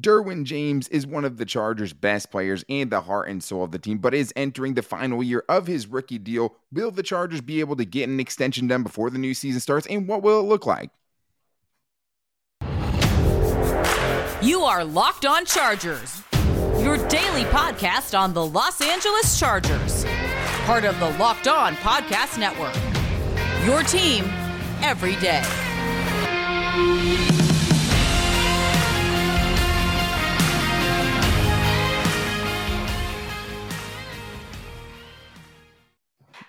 Derwin James is one of the Chargers' best players and the heart and soul of the team, but is entering the final year of his rookie deal. Will the Chargers be able to get an extension done before the new season starts, and what will it look like? You are Locked On Chargers, your daily podcast on the Los Angeles Chargers, part of the Locked On Podcast Network. Your team every day.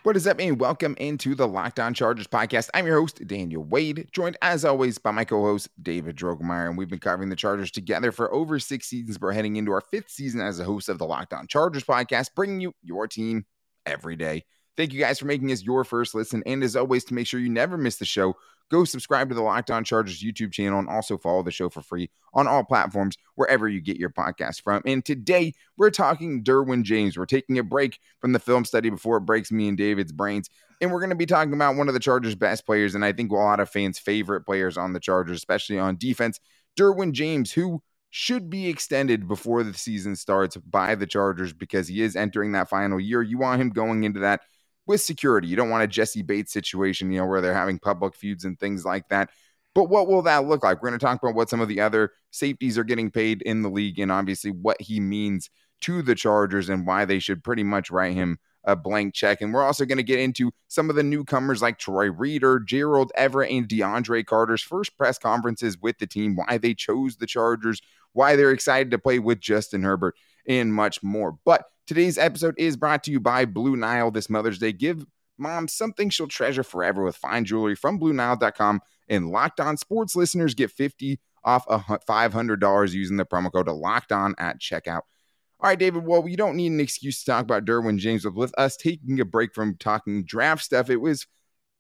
What does that mean? Welcome into the Locked On Chargers podcast. I'm your host, Daniel Wade, joined as always by my co host, David Drogemeyer. And we've been covering the Chargers together for over six seasons. We're heading into our fifth season as a host of the Locked On Chargers podcast, bringing you your team every day. Thank you guys for making us your first listen. And as always, to make sure you never miss the show, go subscribe to the Locked On Chargers YouTube channel and also follow the show for free on all platforms wherever you get your podcast from. And today we're talking Derwin James. We're taking a break from the film study before it breaks me and David's brains. And we're going to be talking about one of the Chargers' best players, and I think a lot of fans' favorite players on the Chargers, especially on defense, Derwin James, who should be extended before the season starts by the Chargers because he is entering that final year. You want him going into that with security. You don't want a Jessie Bates situation, you know, where they're having public feuds and things like that. But what will that look like? We're going to talk about what some of the other safeties are getting paid in the league and obviously what he means to the Chargers and why they should pretty much write him a blank check. And we're also going to get into some of the newcomers like Troy Reeder, Gerald Everett, and DeAndre Carter's first press conferences with the team, why they chose the Chargers, why they're excited to play with Justin Herbert, and much more. But Today's episode is brought to you by Blue Nile this Mother's Day. Give mom something she'll treasure forever with fine jewelry from BlueNile.com. And Locked On Sports listeners get 50 off a $500 using the promo code Locked On at checkout. All right, David. Well, we don't need an excuse to talk about Derwin James, with us taking a break from talking draft stuff, it was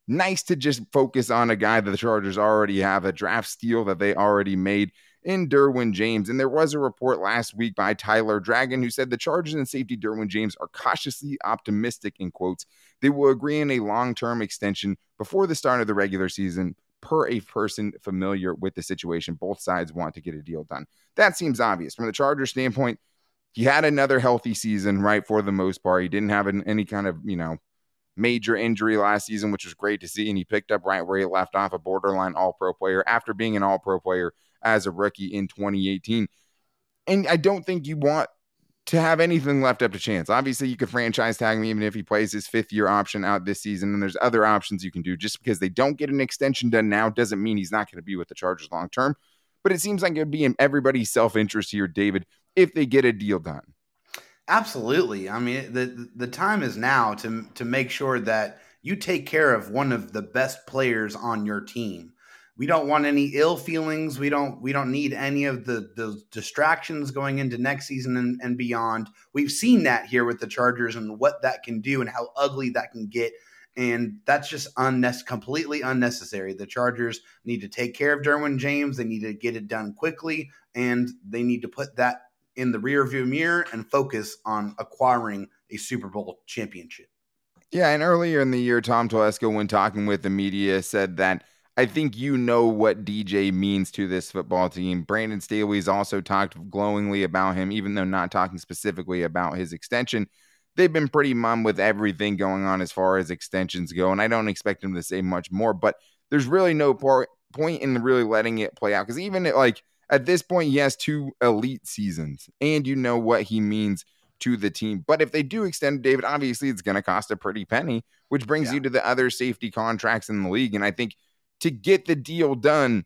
nice to just focus on a guy that the Chargers already have, a draft steal that they already made in Derwin James. And there was a report last week by Tyler Dragon who said the Chargers and safety Derwin James are cautiously optimistic, in quotes. They will agree in a long term extension before the start of the regular season. Per a person familiar with the situation, both sides want to get a deal done. That seems obvious. From the Chargers standpoint, he had another healthy season, right? For the most part, he didn't have an, any kind of, you know, major injury last season, which was great to see. And he picked up right where he left off, a borderline all pro player after being an all pro player as a rookie in 2018. And I don't think you want to have anything left up to chance. Obviously, you could franchise tag him even if he plays his fifth year option out this season. And there's other options you can do. Just because they don't get an extension done now doesn't mean he's not going to be with the Chargers long term. But it seems like it would be in everybody's self interest here, David, if they get a deal done. Absolutely. I mean, the the time is now to to make sure that you take care of one of the best players on your team we don't want any ill feelings. We don't we don't need any of the the distractions going into next season and, and beyond. We've seen that here with the Chargers and what that can do and how ugly that can get. And that's just unnes- completely unnecessary. The Chargers need to take care of Derwin James. They need to get it done quickly, and they need to put that in the rearview mirror and focus on acquiring a Super Bowl championship. Yeah, and earlier in the year, Tom Telesco, when talking with the media, said that I think you know what DJ means to this football team. Brandon Staley's also talked glowingly about him, even though not talking specifically about his extension. They've been pretty mum with everything going on as far as extensions go, and I don't expect him to say much more. But there's really no point in really letting it play out because even at, like at this point, he has two elite seasons, and you know what he means to the team. But if they do extend David, obviously it's going to cost a pretty penny, which brings yeah. you to the other safety contracts in the league, and I think to get the deal done,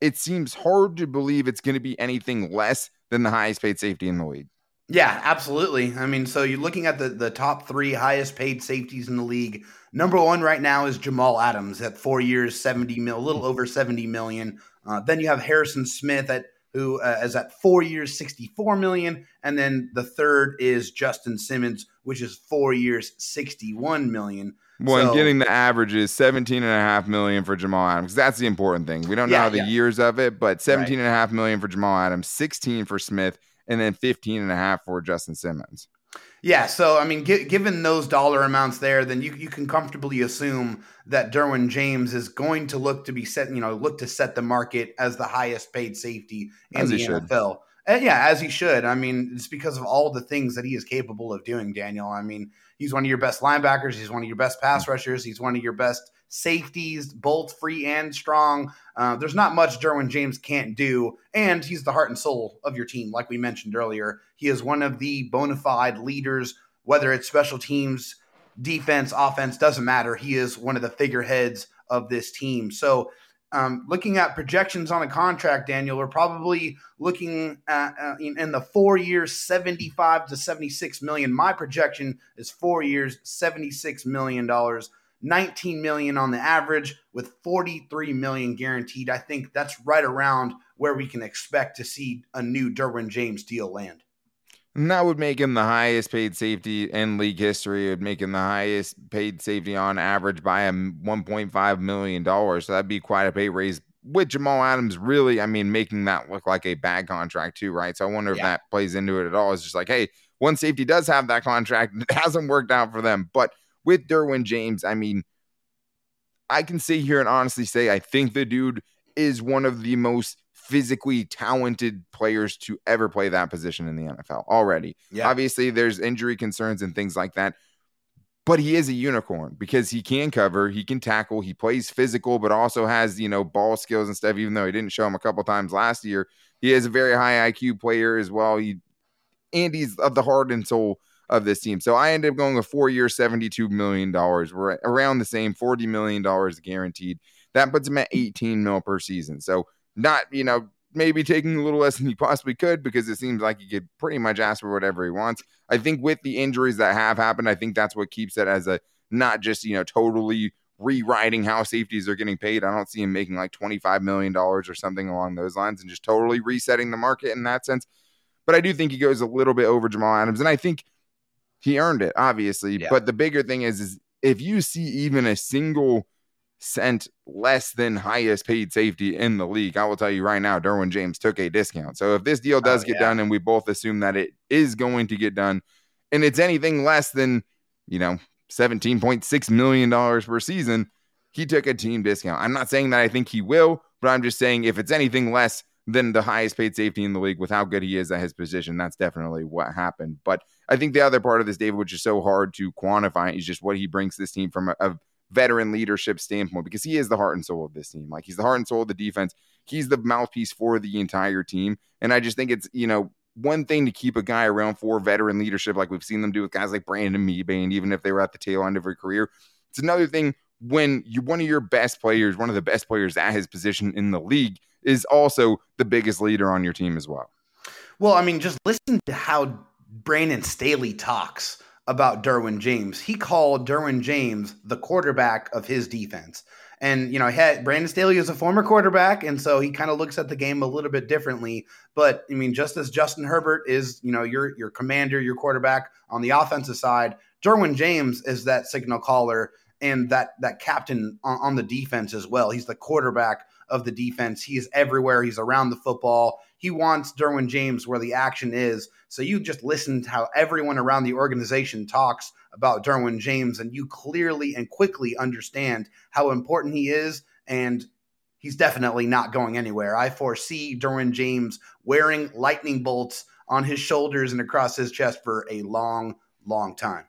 it seems hard to believe it's going to be anything less than the highest paid safety in the league. Yeah, absolutely. I mean, so you're looking at the, the top three highest paid safeties in the league. Number one right now is Jamal Adams at four years, 70 mil, a little over 70 million. Uh, then you have Harrison Smith at who uh, is at four years, 64 million. And then the third is Justin Simmons, which is four years, 61 million. Well, so, getting the average is 17 and a half million for Jamal Adams. That's the important thing. We don't yeah, know the yeah. years of it, but 17 right. and a half million for Jamal Adams, 16 for Smith, and then 15 and a half for Justin Simmons. Yeah, so I mean, g- given those dollar amounts there, then you you can comfortably assume that Derwin James is going to look to be set, you know, look to set the market as the highest paid safety in as the NFL. And yeah, as he should. I mean, it's because of all the things that he is capable of doing, Daniel. I mean, he's one of your best linebackers. He's one of your best pass mm. rushers. He's one of your best safeties, both free and strong. Uh, there's not much Derwin James can't do. And he's the heart and soul of your team, like we mentioned earlier. He is one of the bona fide leaders, whether it's special teams, defense, offense, doesn't matter. He is one of the figureheads of this team. So, um, looking at projections on a contract, Daniel, we're probably looking at uh, in, in, the four years, 75 to 76 million. My projection is four years, 76 million dollars, 19 million on the average, with 43 million guaranteed. I think that's right around where we can expect to see a new Derwin James deal land. And that would make him the highest paid safety in league history. It would make him the highest paid safety on average by a $1.5 million. So that'd be quite a pay raise with Jamal Adams really, I mean, making that look like a bad contract too, right? So I wonder if yeah. that plays into it at all. It's just like, hey, one safety does have that contract. It hasn't worked out for them. But with Derwin James, I mean, I can sit here and honestly say I think the dude is one of the most physically talented players to ever play that position in the NFL already. Yeah. Obviously, there's injury concerns and things like that. But he is a unicorn because he can cover, he can tackle, he plays physical, but also has, you know, ball skills and stuff, even though he didn't show him a couple times last year. He is a very high IQ player as well. He and he's of the heart and soul of this team. So I ended up going a four year, $72 million. We're around the same $40 million guaranteed. That puts him at 18 mil per season. So not, you know, maybe taking a little less than he possibly could because it seems like he could pretty much ask for whatever he wants. I think with the injuries that have happened, I think that's what keeps it as a not just, you know, totally rewriting how safeties are getting paid. I don't see him making like $25 million or something along those lines and just totally resetting the market in that sense. But I do think he goes a little bit over Jamal Adams. And I think he earned it, obviously. Yeah. But the bigger thing is, is if you see even a single cent less than highest paid safety in the league. I will tell you right now, Derwin James took a discount. So if this deal oh, does oh, get yeah. done, and we both assume that it is going to get done, and it's anything less than, you know, $17.6 million per season, he took a team discount. I'm not saying that I think he will, but I'm just saying if it's anything less than the highest paid safety in the league with how good he is at his position, that's definitely what happened. But I think the other part of this, David, which is so hard to quantify, is just what he brings this team from a, a veteran leadership standpoint because he is the heart and soul of this team. Like he's the heart and soul of the defense. He's the mouthpiece for the entire team. And I just think it's, you know, one thing to keep a guy around for veteran leadership, like we've seen them do with guys like Brandon Mebane, even if they were at the tail end of their career. It's another thing when you one of your best players, one of the best players at his position in the league, is also the biggest leader on your team as well. Well, I mean, just listen to how Brandon Staley talks about Derwin James. He called Derwin James the quarterback of his defense. And, you know, had, Brandon Staley is a former quarterback, and so he kind of looks at the game a little bit differently. But I mean, just as Justin Herbert is, you know, your your commander, your quarterback on the offensive side, Derwin James is that signal caller and that that captain on, on the defense as well. He's the quarterback of the defense. He is everywhere. He's around the football. He wants Derwin James where the action is. So you just listen to how everyone around the organization talks about Derwin James, and you clearly and quickly understand how important he is. And he's definitely not going anywhere. I foresee Derwin James wearing lightning bolts on his shoulders and across his chest for a long, long time.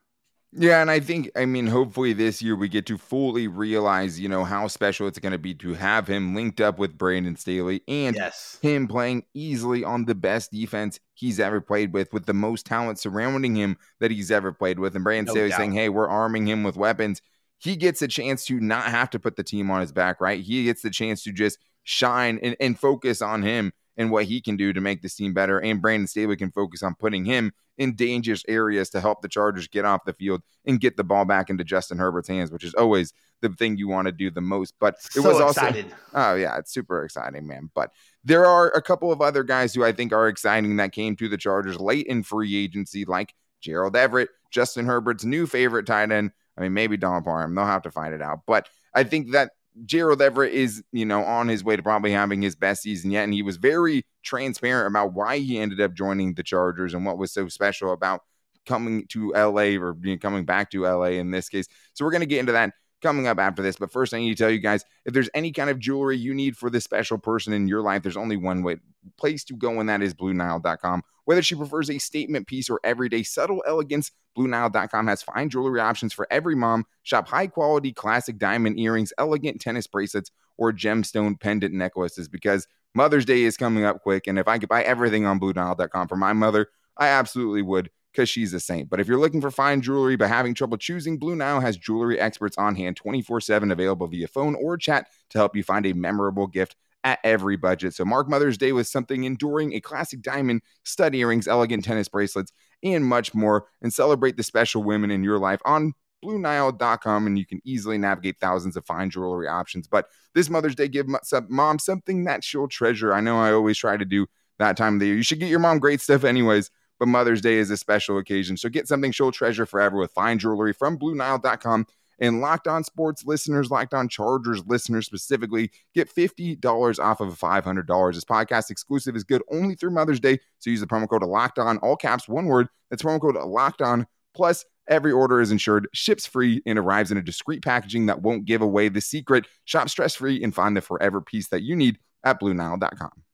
Yeah, and I think I mean hopefully this year we get to fully realize, you know, how special it's going to be to have him linked up with Brandon Staley and yes. him playing easily on the best defense he's ever played with with the most talent surrounding him that he's ever played with and Brandon no Staley doubt. saying, "Hey, we're arming him with weapons." He gets a chance to not have to put the team on his back, right? He gets the chance to just shine and, and focus on him and what he can do to make this team better. And Brandon Staley can focus on putting him in dangerous areas to help the Chargers get off the field and get the ball back into Justin Herbert's hands, which is always the thing you want to do the most. But it so was also, excited. oh yeah, it's super exciting, man. But there are a couple of other guys who I think are exciting that came to the Chargers late in free agency, like Gerald Everett, Justin Herbert's new favorite tight end. I mean, maybe Don Parham. They'll have to find it out. But I think that Gerald Everett is, you know, on his way to probably having his best season yet. And he was very transparent about why he ended up joining the Chargers and what was so special about coming to LA or coming back to LA in this case. So we're going to get into that coming up after this. But first, I need to tell you guys if there's any kind of jewelry you need for this special person in your life, there's only one way place to go, and that is BlueNile.com. Whether she prefers a statement piece or everyday subtle elegance, BlueNile.com has fine jewelry options for every mom. Shop high quality classic diamond earrings, elegant tennis bracelets, or gemstone pendant necklaces because Mother's Day is coming up quick. And if I could buy everything on BlueNile.com for my mother, I absolutely would because she's a saint. But if you're looking for fine jewelry but having trouble choosing, Blue Nile has jewelry experts on hand 24 7 available via phone or chat to help you find a memorable gift at every budget. So mark Mother's Day with something enduring, a classic diamond, stud earrings, elegant tennis bracelets, and much more, and celebrate the special women in your life on BlueNile.com, and you can easily navigate thousands of fine jewelry options. But this Mother's Day, give mom something that she'll treasure. I know I always try to do that time of the year. You should get your mom great stuff, anyways but Mother's Day is a special occasion. So get something she'll treasure forever with fine jewelry from BlueNile.com. And Locked On Sports listeners, Locked On Chargers listeners specifically, get $50 off of $500. This podcast exclusive is good only through Mother's Day. So use the promo code Locked On, all caps, one word. That's promo code Locked On. Plus, every order is insured, ships free, and arrives in a discreet packaging that won't give away the secret. Shop stress free and find the forever piece that you need at BlueNile.com.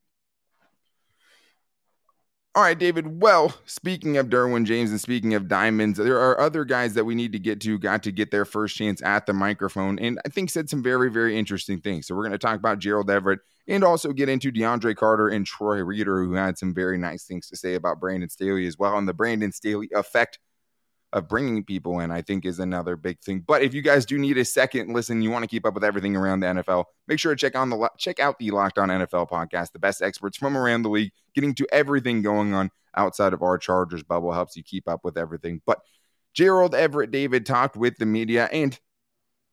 All right, David. Well, speaking of Derwin James and speaking of diamonds, there are other guys that we need to get to, got to get their first chance at the microphone, and I think said some very, very interesting things. So we're going to talk about Gerald Everett and also get into DeAndre Carter and Troy Reeder, who had some very nice things to say about Brandon Staley as well, and the Brandon Staley effect of bringing people in, I think, is another big thing. But if you guys do need a second listen, you want to keep up with everything around the NFL, make sure to check on the check out the Locked On NFL podcast. The best experts from around the league, getting to everything going on outside of our Chargers bubble, helps you keep up with everything. But Gerald Everett David talked with the media and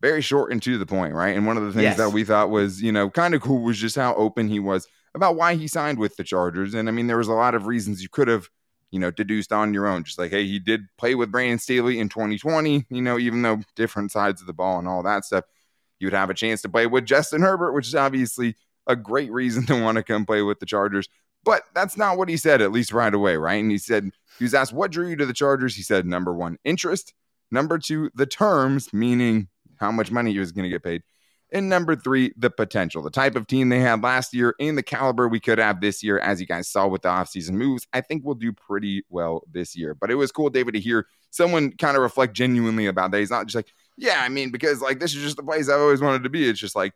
very short and to the point, right? And one of the things yes. that we thought was, you know, kind of cool was just how open he was about why he signed with the Chargers. And I mean, there was a lot of reasons you could have you know, deduced on your own. Just like, hey, he did play with Brandon Staley in 2020, you know, even though different sides of the ball and all that stuff, you would have a chance to play with Justin Herbert, which is obviously a great reason to want to come play with the Chargers. But that's not what he said, at least right away, right? And he said, he was asked, what drew you to the Chargers? He said, number one, interest. Number two, the terms, meaning how much money he was going to get paid. And number three, the potential, the type of team they had last year and the caliber we could have this year, as you guys saw with the offseason moves. I think we'll do pretty well this year. But it was cool, David, to hear someone kind of reflect genuinely about that. He's not just like, yeah, I mean, because like this is just the place I've always wanted to be. It's just like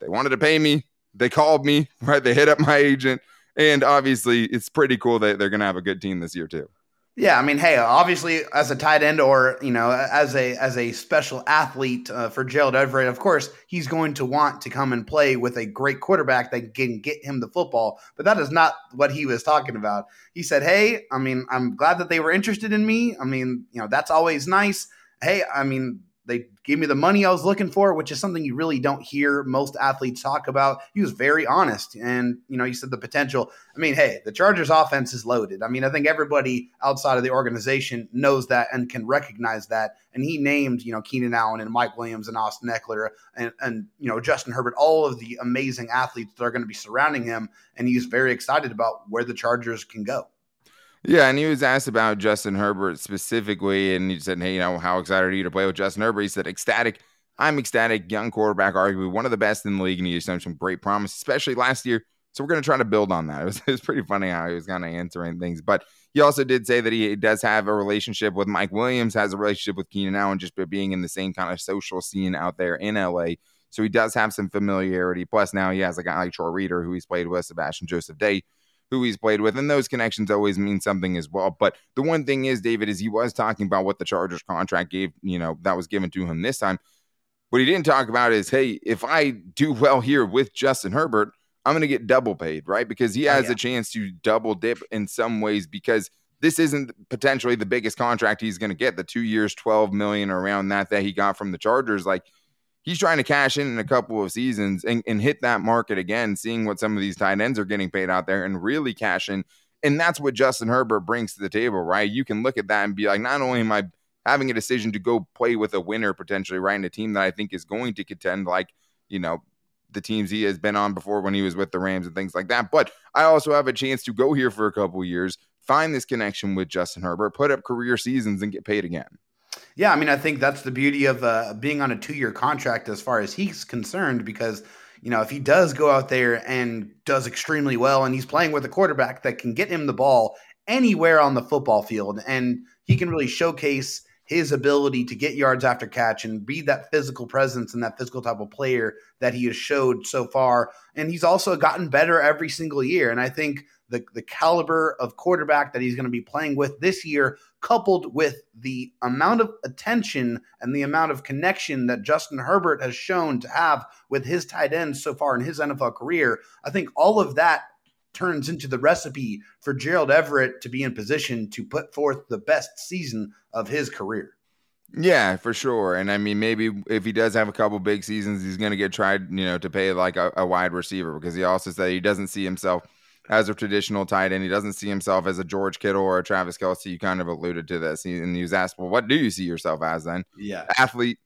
they wanted to pay me, they called me, right? They hit up my agent. And obviously, it's pretty cool that they're going to have a good team this year, too. Yeah, I mean, hey, obviously, as a tight end or you know, as a as a special athlete uh, for Gerald Everett, of course, he's going to want to come and play with a great quarterback that can get him the football. But that is not what he was talking about. He said, "Hey, I mean, I'm glad that they were interested in me. I mean, you know, that's always nice. Hey, I mean, they gave me the money I was looking for, which is something you really don't hear most athletes talk about. He was very honest. And, you know, he said the potential. I mean, hey, the Chargers offense is loaded. I mean, I think everybody outside of the organization knows that and can recognize that. And he named, you know, Keenan Allen and Mike Williams and Austin Ekeler and, and you know, Justin Herbert, all of the amazing athletes that are going to be surrounding him. And he's very excited about where the Chargers can go. Yeah, and he was asked about Justin Herbert specifically, and he said, "Hey, you know, how excited are you to play with Justin Herbert?" He said, "Ecstatic. I'm ecstatic. Young quarterback, arguably one of the best in the league, and he's shown some great promise, especially last year. So we're going to try to build on that. It was, it was pretty funny how he was kind of answering things, but he also did say that he does have a relationship with Mike Williams, has a relationship with Keenan Allen, just being in the same kind of social scene out there in LA. So he does have some familiarity. Plus, now he has a guy like Troy Reeder, who he's played with, Sebastian Joseph Day, who he's played with, and those connections always mean something as well. But the one thing is, David, is he was talking about what the Chargers contract gave, you know, that was given to him this time. What he didn't talk about is, hey, if I do well here with Justin Herbert, I'm going to get double paid, right? Because he oh, has oh, yeah. a chance to double dip in some ways because this isn't potentially the biggest contract he's going to get. The two years, 12 million around that that he got from the Chargers, like he's trying to cash in in a couple of seasons and, and hit that market again, seeing what some of these tight ends are getting paid out there and really cash in. And that's what Justin Herbert brings to the table, right? You can look at that and be like, not only am I having a decision to go play with a winner potentially, right? In a team that I think is going to contend, like, you know, the teams he has been on before when he was with the Rams and things like that. But I also have a chance to go here for a couple years, find this connection with Justin Herbert, put up career seasons, and get paid again. Yeah, I mean, I think that's the beauty of uh, being on a two-year contract as far as he's concerned, because you know, if he does go out there and does extremely well and he's playing with a quarterback that can get him the ball anywhere on the football field and he can really showcase his ability to get yards after catch and be that physical presence and that physical type of player that he has showed so far. And he's also gotten better every single year. And I think the, the caliber of quarterback that he's going to be playing with this year, coupled with the amount of attention and the amount of connection that Justin Herbert has shown to have with his tight ends so far in his NFL career, I think all of that turns into the recipe for Gerald Everett to be in position to put forth the best season of his career. Yeah, for sure. And I mean, maybe if he does have a couple big seasons, he's going to get tried, you know, to pay like a, a, wide receiver because he also said he doesn't see himself as a traditional tight end. He doesn't see himself as a George Kittle or a Travis Kelce. You kind of alluded to this. He, and he was asked, well, what do you see yourself as then? Yeah. Athlete,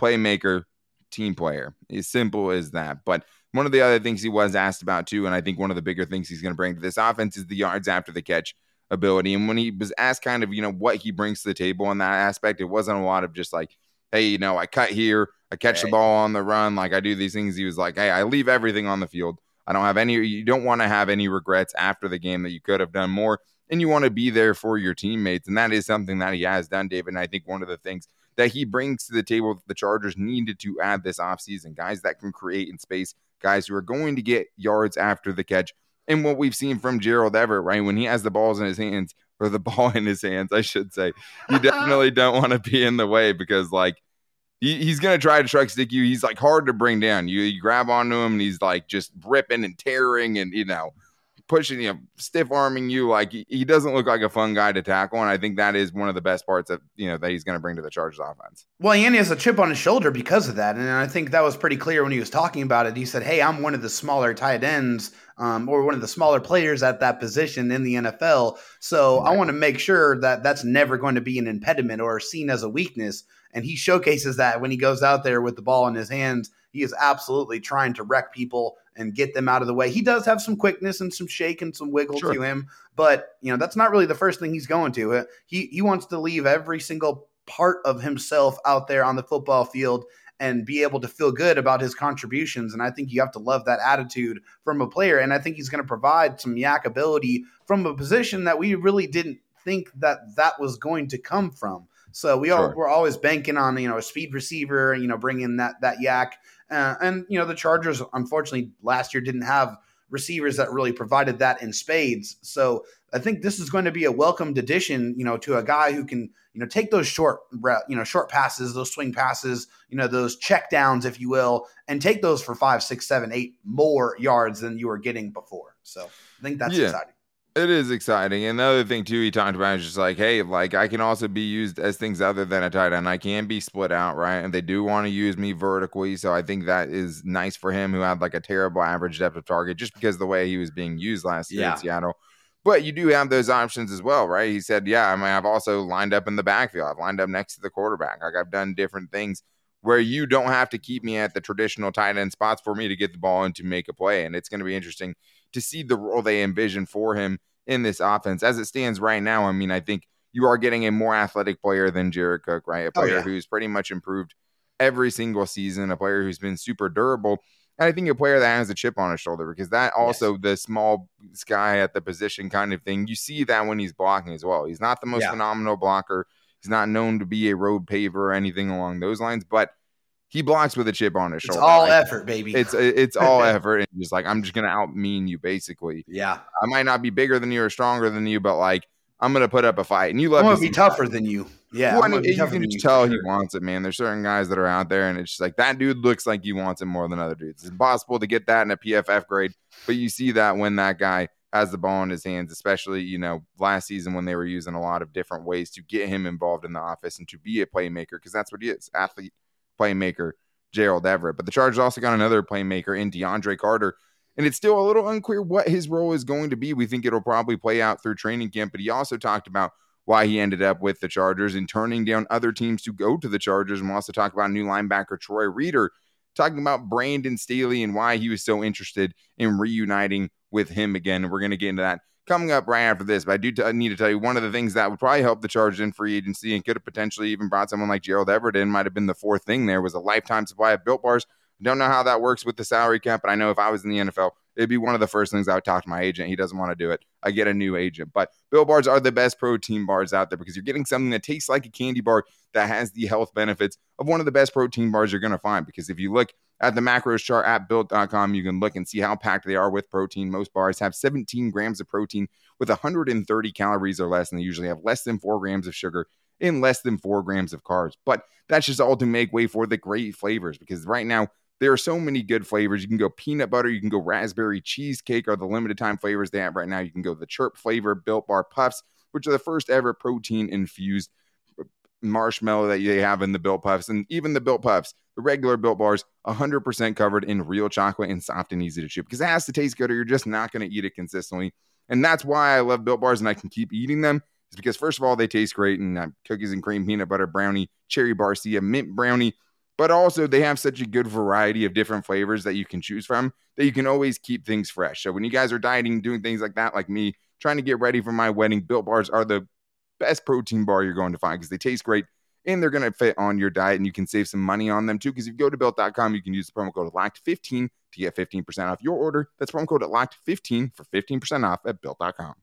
playmaker, team player. As simple as that. But one of the other things he was asked about too, and I think one of the bigger things he's going to bring to this offense is the yards after the catch ability. And when he was asked kind of, you know, what he brings to the table in that aspect, it wasn't a lot of just like, hey, you know, I cut here, I catch right. the ball on the run, like I do these things. He was like, hey, I leave everything on the field. I don't have any, you don't want to have any regrets after the game that you could have done more. And you want to be there for your teammates. And that is something that he has done, David. And I think one of the things that he brings to the table that the Chargers needed to add this offseason guys that can create in space, guys who are going to get yards after the catch. And what we've seen from Gerald Everett, right? When he has the balls in his hands, or the ball in his hands, I should say, you definitely don't want to be in the way because, like, he, he's going to try to truck stick you. He's like hard to bring down. You, you grab onto him and he's like just ripping and tearing and, you know, pushing you, know, stiff arming you. Like he, he, doesn't look like a fun guy to tackle, and I think that is one of the best parts of you know that he's going to bring to the Chargers offense. Well, and he has a chip on his shoulder because of that, and I think that was pretty clear when he was talking about it. He said, "Hey, I'm one of the smaller tight ends." Um, or one of the smaller players at that position in the NFL. So right. I want to make sure that that's never going to be an impediment or seen as a weakness. And he showcases that when he goes out there with the ball in his hands. He is absolutely trying to wreck people and get them out of the way. He does have some quickness and some shake and some wiggle sure. to him, but you know that's not really the first thing he's going to. Uh, he he wants to leave every single part of himself out there on the football field and be able to feel good about his contributions. And I think you have to love that attitude from a player. And I think he's going to provide some YAC ability from a position that we really didn't think that that was going to come from. So we sure. are we're always banking on you know a speed receiver, you know, bringing that that YAC uh, and you know the Chargers, unfortunately, last year didn't have receivers that really provided that in spades. So I think this is going to be a welcomed addition, you know, to a guy who can, you know, take those short, you know, short passes, those swing passes, you know, those check downs, if you will, and take those for five, six, seven, eight more yards than you were getting before. So I think that's yeah. exciting. It is exciting. And the other thing too he talked about is just like, hey, like I can also be used as things other than a tight end. I can be split out, right? And they do want to use me vertically. So I think that is nice for him who had like a terrible average depth of target just because the way he was being used last year yeah. in Seattle. But you do have those options as well, right? He said, Yeah, I mean, I've also lined up in the backfield. I've lined up next to the quarterback. Like I've done different things where you don't have to keep me at the traditional tight end spots for me to get the ball and to make a play. And it's going to be interesting to see the role they envision for him in this offense. As it stands right now, I mean, I think you are getting a more athletic player than Jared Cook, right? A oh, player oh, yeah. who's pretty much improved every single season, a player who's been super durable. And I think a player that has a chip on his shoulder because that also yes. the small guy at the position kind of thing. You see that when he's blocking as well. He's not the most yeah. phenomenal blocker. He's not known to be a road paver or anything along those lines, but he blocks with a chip on his it's shoulder. all like, effort, baby. It's it's all effort, and just like I'm just gonna out mean you, basically. Yeah, I might not be bigger than you or stronger than you, but like I'm gonna put up a fight, and you love to be tougher than you. Yeah, well, you can just tell he wants it, man. There's certain guys that are out there, and it's just like that dude looks like he wants it more than other dudes. It's impossible to get that in a PFF grade, but you see that when that guy has the ball in his hands, especially, you know, last season when they were using a lot of different ways to get him involved in the office and to be a playmaker, because that's what he is athlete, playmaker. Gerald Everett. But the Chargers also got another playmaker in DeAndre Carter. And it's still a little unclear what his role is going to be. We think it'll probably play out through training camp, but he also talked about why he ended up with the Chargers and turning down other teams to go to the Chargers. And we'll also talk about new linebacker Troy Reeder, talking about Brandon Staley and why he was so interested in reuniting with him again. We're going to get into that coming up right after this. But I do need to tell you one of the things that would probably help the Chargers in free agency and could have potentially even brought someone like Gerald Everett in might have been the fourth thing there was a lifetime supply of built bars. Don't know how that works with the salary cap, but I know if I was in the NFL, it'd be one of the first things I would talk to my agent. He doesn't want to do it. I get a new agent. But Built Bars are the best protein bars out there because you're getting something that tastes like a candy bar that has the health benefits of one of the best protein bars you're going to find. Because if you look at the macros chart at built.com, you can look and see how packed they are with protein. Most bars have 17 grams of protein with 130 calories or less, and they usually have less than four grams of sugar and less than four grams of carbs. But that's just all to make way for the great flavors because right now, there are so many good flavors. You can go peanut butter, you can go raspberry cheesecake, are the limited time flavors they have right now. You can go the chirp flavor built bar puffs, which are the first ever protein infused marshmallow that they have in the built puffs. And even the built puffs, the regular built bars, 100% covered in real chocolate and soft and easy to chew because it has to taste good or you're just not going to eat it consistently. And that's why I love built bars and I can keep eating them. Is because first of all, they taste great and uh, cookies and cream, peanut butter brownie, cherry barcia, mint brownie but also they have such a good variety of different flavors that you can choose from that you can always keep things fresh. So when you guys are dieting, doing things like that, like me, trying to get ready for my wedding, Built Bars are the best protein bar you're going to find because they taste great and they're going to fit on your diet and you can save some money on them too. Because if you go to built.com you can use the promo code locked15 to get 15% off your order. That's promo code locked15 for 15% off at built.com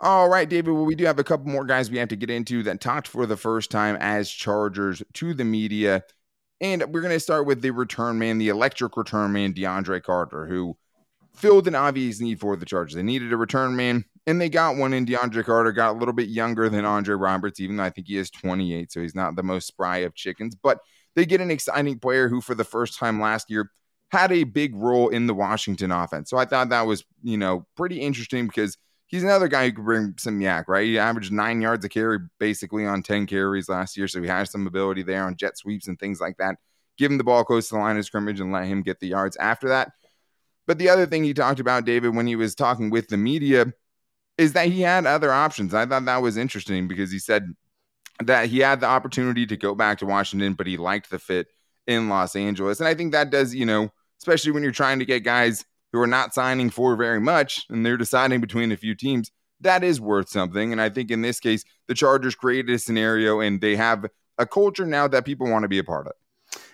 all right, David. Well, we do have a couple more guys we have to get into that talked for the first time as Chargers to the media. And we're going to start with the return man, the electric return man, DeAndre Carter, who filled an obvious need for the Chargers. They needed a return man, and they got one in DeAndre Carter. Got a little bit younger than Andre Roberts, even though I think he is 28, so he's not the most spry of chickens. But they get an exciting player who, for the first time last year, had a big role in the Washington offense. So I thought that was, you know, pretty interesting because – he's another guy who could bring some YAC, right? He averaged nine yards a carry basically on 10 carries last year. So he has some ability there on jet sweeps and things like that. Give him the ball close to the line of scrimmage and let him get the yards after that. But the other thing he talked about, David, when he was talking with the media, is that he had other options. I thought that was interesting because he said that he had the opportunity to go back to Washington, but he liked the fit in Los Angeles. And I think that does, you know, especially when you're trying to get guys who are not signing for very much and they're deciding between a few teams, that is worth something. And I think in this case, the Chargers created a scenario and they have a culture now that people want to be a part of.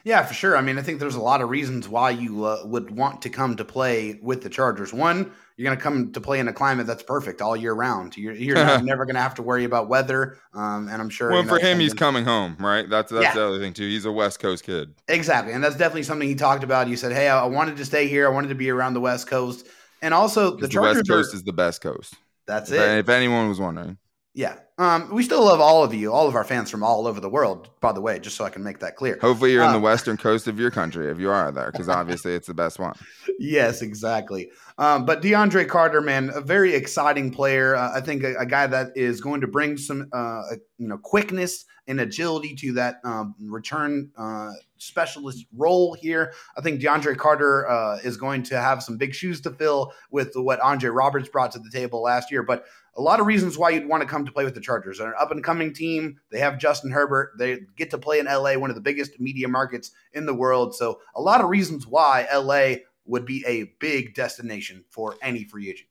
Yeah, for sure. I mean, I think there's a lot of reasons why you uh, would want to come to play with the Chargers. One, you're going to come to play in a climate that's perfect all year round. You're, you're never going to have to worry about weather. Um, and I'm sure. Well, you know, for him, he's coming home, right? That's that's yeah. the other thing too. He's a West Coast kid. Exactly, and that's definitely something he talked about. He said, "Hey, I wanted to stay here. I wanted to be around the West Coast." And also, the, the West Coast are, is the best coast. That's if, it. If anyone was wondering. Yeah. Um, we still love all of you, all of our fans from all over the world, by the way, just so I can make that clear. Hopefully, you're um, in the um, western coast of your country if you are there, because obviously it's the best one. Yes, exactly. Um, but DeAndre Carter, man, a very exciting player. Uh, I think a, a, guy that is going to bring some, uh, you know, quickness and agility to that um, return uh, specialist role here. I think DeAndre Carter uh, is going to have some big shoes to fill with what Andre Roberts brought to the table last year. But a lot of reasons why you'd want to come to play with the Chargers. They're an up and coming team. They have Justin Herbert. They get to play in LA, one of the biggest media markets in the world. So, a lot of reasons why LA would be a big destination for any free agent.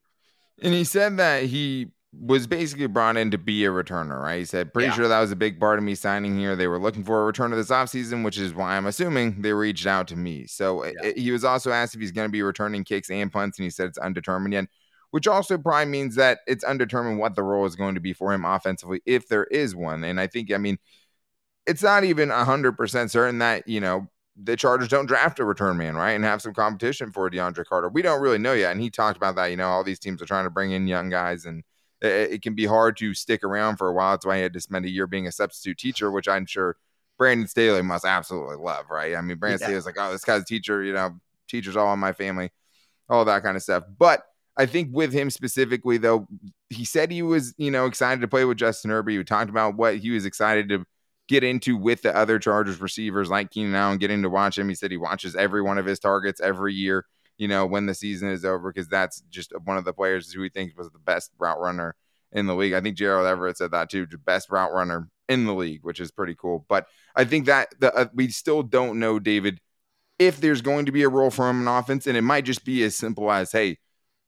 And he said that he was basically brought in to be a returner, right? He said, pretty yeah. sure that was a big part of me signing here. They were looking for a returner this offseason, which is why I'm assuming they reached out to me. So yeah. it, he was also asked if he's going to be returning kicks and punts, and he said it's undetermined yet which also probably means that it's undetermined what the role is going to be for him offensively, if there is one. And I think, I mean, it's not even 100% certain that, you know, the Chargers don't draft a return man, right? And have some competition for DeAndre Carter. We don't really know yet. And he talked about that, you know, all these teams are trying to bring in young guys and it, it can be hard to stick around for a while. That's why he had to spend a year being a substitute teacher, which I'm sure Brandon Staley must absolutely love, right? I mean, Brandon yeah. Staley's like, oh, this guy's a teacher, you know, teachers all in my family, all that kind of stuff. But I think with him specifically, though, he said he was, you know, excited to play with Justin Herbert. He talked about what he was excited to get into with the other Chargers receivers like Keenan Allen, getting to watch him. He said he watches every one of his targets every year, you know, when the season is over, because that's just one of the players who he thinks was the best route runner in the league. I think Gerald Everett said that too, the best route runner in the league, which is pretty cool. But I think that the, uh, we still don't know, David, if there's going to be a role for him in offense. And it might just be as simple as, hey,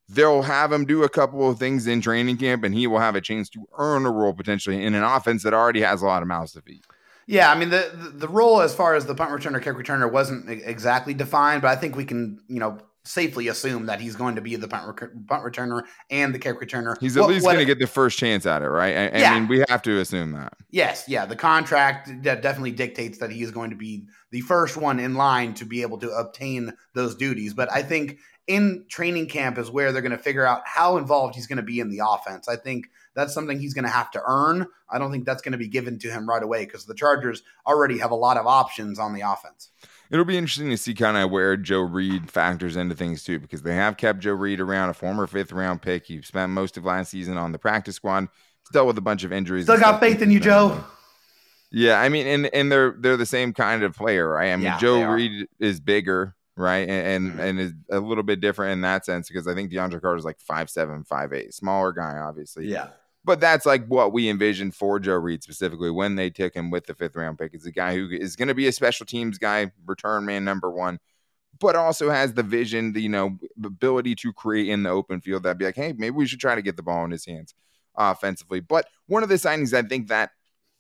they'll have him do a couple of things in training camp and he will have a chance to earn a role potentially in an offense that already has a lot of mouths to feed. Yeah, I mean the, the, the role as far as the punt returner, kick returner wasn't exactly defined, but I think we can you know safely assume that he's going to be the punt, punt returner and the kick returner. He's at what, least going to get the first chance at it, right? I, yeah. I mean, we have to assume that. Yes, yeah. The contract definitely dictates that he is going to be the first one in line to be able to obtain those duties. But I think in training camp is where they're going to figure out how involved he's going to be in the offense. I think that's something he's going to have to earn. I don't think that's going to be given to him right away because the Chargers already have a lot of options on the offense. It'll be interesting to see kind of where Joe Reed factors into things too, because they have kept Joe Reed around, a former fifth round pick. He spent most of last season on the practice squad. Dealt with a bunch of injuries. Still got faith in you, Joe. Yeah, I mean, and and they're they're the same kind of player, right? I mean, yeah, Joe Reed is bigger, right, and and, mm-hmm. and, is a little bit different in that sense because I think DeAndre Carter is like five seven, five eight, smaller guy, obviously. Yeah. But that's like what we envisioned for Joe Reed specifically when they took him with the fifth round pick. Is a guy who is going to be a special teams guy, return man number one, but also has the vision, the you know ability to create in the open field. That'd be like, hey, maybe we should try to get the ball in his hands offensively. But one of the signings I think that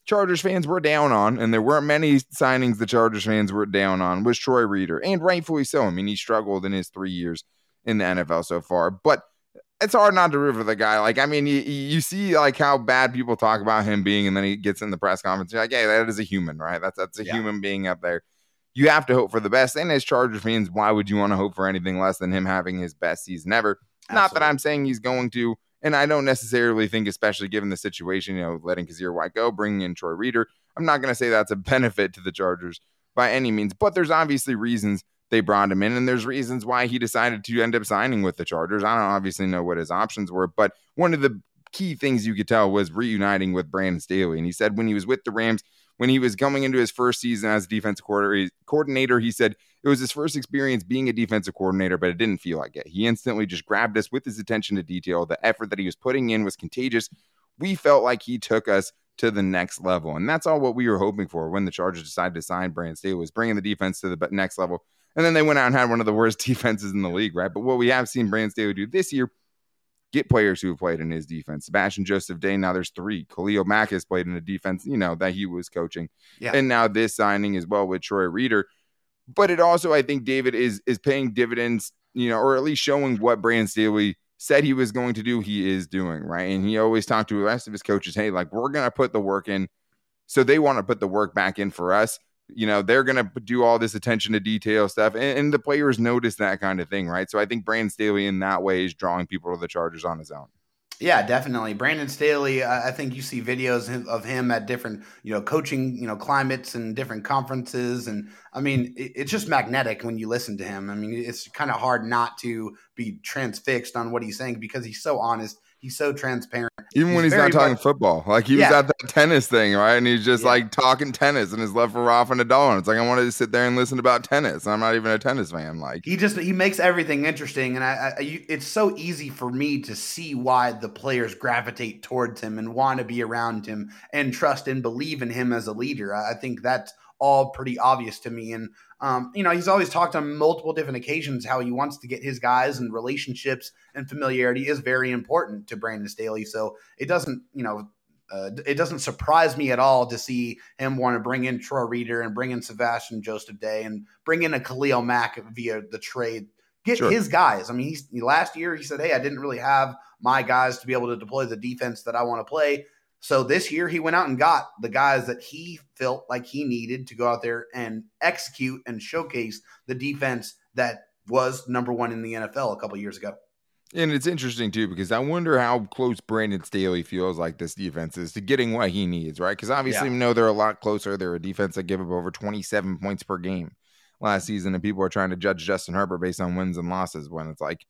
Chargers fans were down on, and there weren't many signings the Chargers fans were down on, was Troy Reeder, and rightfully so. I mean, he struggled in his three years in the NFL so far, but it's hard not to root for the guy. Like, I mean, you, you see like how bad people talk about him being, and then he gets in the press conference. You're like, yeah, that is a human, right? That's that's a yeah. human being up there. You have to hope for the best. And as Chargers fans, why would you want to hope for anything less than him having his best season ever? Absolutely. Not that I'm saying he's going to, and I don't necessarily think, especially given the situation, you know, letting Kyzir White go, bringing in Troy Reeder. I'm not going to say that's a benefit to the Chargers by any means, but there's obviously reasons they brought him in, and there's reasons why he decided to end up signing with the Chargers. I don't obviously know what his options were, but one of the key things you could tell was reuniting with Brandon Staley. And he said when he was with the Rams, when he was coming into his first season as defensive coordinator, he said it was his first experience being a defensive coordinator, but it didn't feel like it. He instantly just grabbed us with his attention to detail. The effort that he was putting in was contagious. We felt like he took us to the next level. And that's all what we were hoping for when the Chargers decided to sign Brandon Staley was bringing the defense to the next level. And then they went out and had one of the worst defenses in the league, right? But what we have seen Brandon Staley do this year, get players who have played in his defense. Sebastian Joseph Day, now there's three. Khalil Mack has played in a defense, you know, that he was coaching. Yeah. And now this signing as well with Troy Reeder. But it also, I think, David is is paying dividends, you know, or at least showing what Brandon Staley said he was going to do, he is doing, right? And he always talked to the rest of his coaches, hey, like we're gonna put the work in. So they want to put the work back in for us you know they're going to do all this attention to detail stuff and, and, the players notice that kind of thing right? So i think brandon staley in that way is drawing people to the chargers on his own. Yeah definitely. Brandon staley i think you see videos of him at different you know coaching you know climates and different conferences and i mean it's just magnetic when you listen to him. I mean it's kind of hard not to be transfixed on what he's saying because he's so honest He's so transparent. Even he's when he's not talking much, football, like he yeah. was at that tennis thing, right? And he's just yeah. like talking tennis and his love for Rafa Nadal. And it's like I wanted to sit there and listen about tennis. And I'm not even a tennis fan. Like he just he makes everything interesting, and I, I you, it's so easy for me to see why the players gravitate towards him and want to be around him and trust and believe in him as a leader. I, I think that's all pretty obvious to me. And um, you know, he's always talked on multiple different occasions how he wants to get his guys and relationships and familiarity is very important to Brandon Staley. So it doesn't, you know, uh, it doesn't surprise me at all to see him want to bring in Troy Reeder and bring in Sebastian Joseph Day and bring in a Khalil Mack via the trade. Get sure. his guys. I mean, he's last year he said, "Hey, I didn't really have my guys to be able to deploy the defense that I want to play." So this year he went out and got the guys that he felt like he needed to go out there and execute and showcase the defense that was number one in the NFL a couple years ago. And it's interesting too because I wonder how close Brandon Staley feels like this defense is to getting what he needs, right? Because obviously yeah. we know they're a lot closer. They're a defense that give up over 27 points per game last season, and people are trying to judge Justin Herbert based on wins and losses when it's like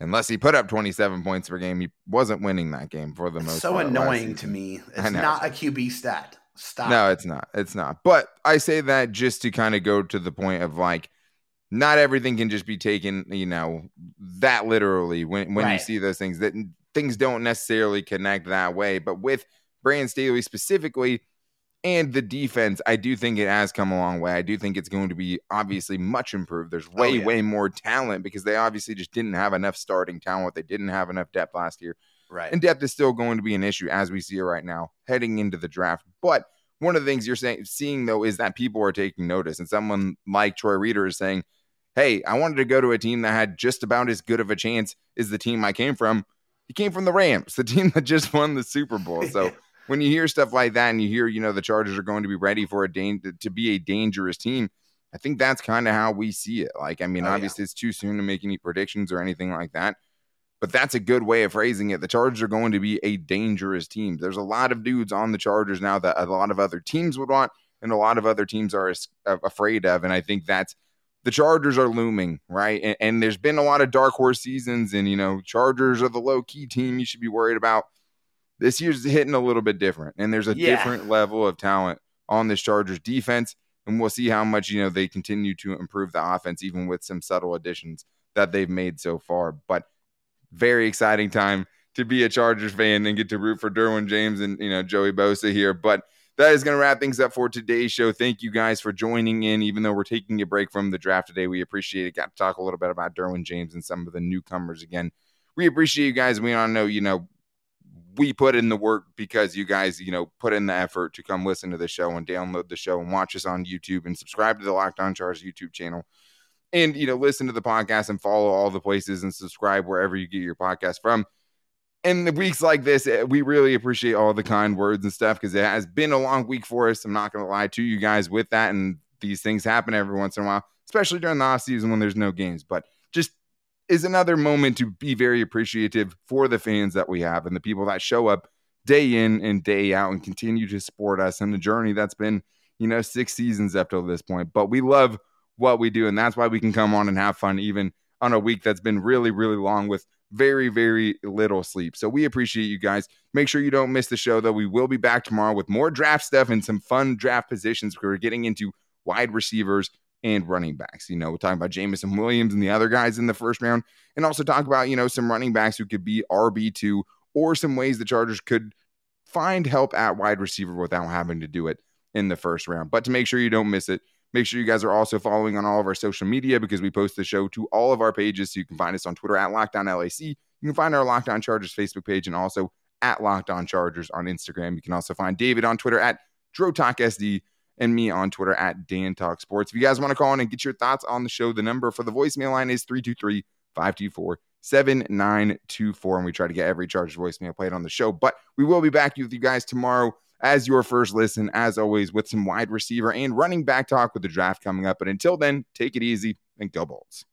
unless he put up 27 points per game, he wasn't winning that game for the it's most. So annoying to me. It's not a QB stat. Stop. No, it's not. It's not. But I say that just to kind of go to the point of like, not everything can just be taken, you know, that literally when when right. you see those things that things don't necessarily connect that way. But with Brandon Staley specifically, and the defense, I do think it has come a long way. I do think it's going to be obviously much improved. There's oh, way, oh, yeah. way more talent because they obviously just didn't have enough starting talent. They didn't have enough depth last year. Right. And depth is still going to be an issue as we see it right now heading into the draft. But one of the things you're saying, seeing though, is that people are taking notice, and someone like Troy Reeder is saying, "Hey, I wanted to go to a team that had just about as good of a chance as the team I came from. He came from the Rams, the team that just won the Super Bowl." So when you hear stuff like that, and you hear, you know, the Chargers are going to be ready for a dan- to be a dangerous team, I think that's kind of how we see it. Like, I mean, oh, obviously, yeah. it's too soon to make any predictions or anything like that but that's a good way of phrasing it. The Chargers are going to be a dangerous team. There's a lot of dudes on the Chargers now that a lot of other teams would want, and a lot of other teams are afraid of. And I think that's the Chargers are looming, right? And, and there's been a lot of dark horse seasons, and you know, Chargers are the low key team you should be worried about. This year's hitting a little bit different, and there's a yeah. different level of talent on this Chargers defense, and we'll see how much you know they continue to improve the offense, even with some subtle additions that they've made so far. But very exciting time to be a Chargers fan and get to root for Derwin James and you know Joey Bosa here. But that is going to wrap things up for today's show. Thank you guys for joining in. Even though we're taking a break from the draft today, we appreciate it. Got to talk a little bit about Derwin James and some of the newcomers again. We appreciate you guys. We all know, you know, we put in the work because you guys, you know, put in the effort to come listen to the show and download the show and watch us on YouTube and subscribe to the Locked On Chargers YouTube channel. And you know listen to the podcast and follow all the places and subscribe wherever you get your podcast from. In the weeks like this eh, we really appreciate all the kind words and stuff because it has been a long week for us. I'm not going to lie to you guys with that and these things happen every once in a while especially during the off season when there's no games. But just is another moment to be very appreciative for the fans that we have and the people that show up day in and day out and continue to support us in the journey that's been you know six seasons up to this point but we love what we do. And that's why we can come on and have fun, even on a week that's been really, really long with very, very little sleep. So we appreciate you guys. Make sure you don't miss the show, though. We will be back tomorrow with more draft stuff and some fun draft positions. We're getting into wide receivers and running backs. You know, we're talking about Jameson Williams and the other guys in the first round, and also talk about, you know, some running backs who could be RB2 or some ways the Chargers could find help at wide receiver without having to do it in the first round. But to make sure you don't miss it, Make sure you guys are also following on all of our social media because we post the show to all of our pages. So you can find us on Twitter at Locked On LAC. You can find our Locked On Chargers Facebook page and also at Locked On Chargers on Instagram. You can also find David on Twitter at DroTalkSD and me on Twitter at Dan Talk Sports. If you guys want to call in and get your thoughts on the show, the number for the voicemail line is 323 524 7924. And we try to get every Chargers voicemail played on the show. But we will be back with you guys tomorrow as your first listen, as always, with some wide receiver and running back talk with the draft coming up. But until then, take it easy and go Bolts.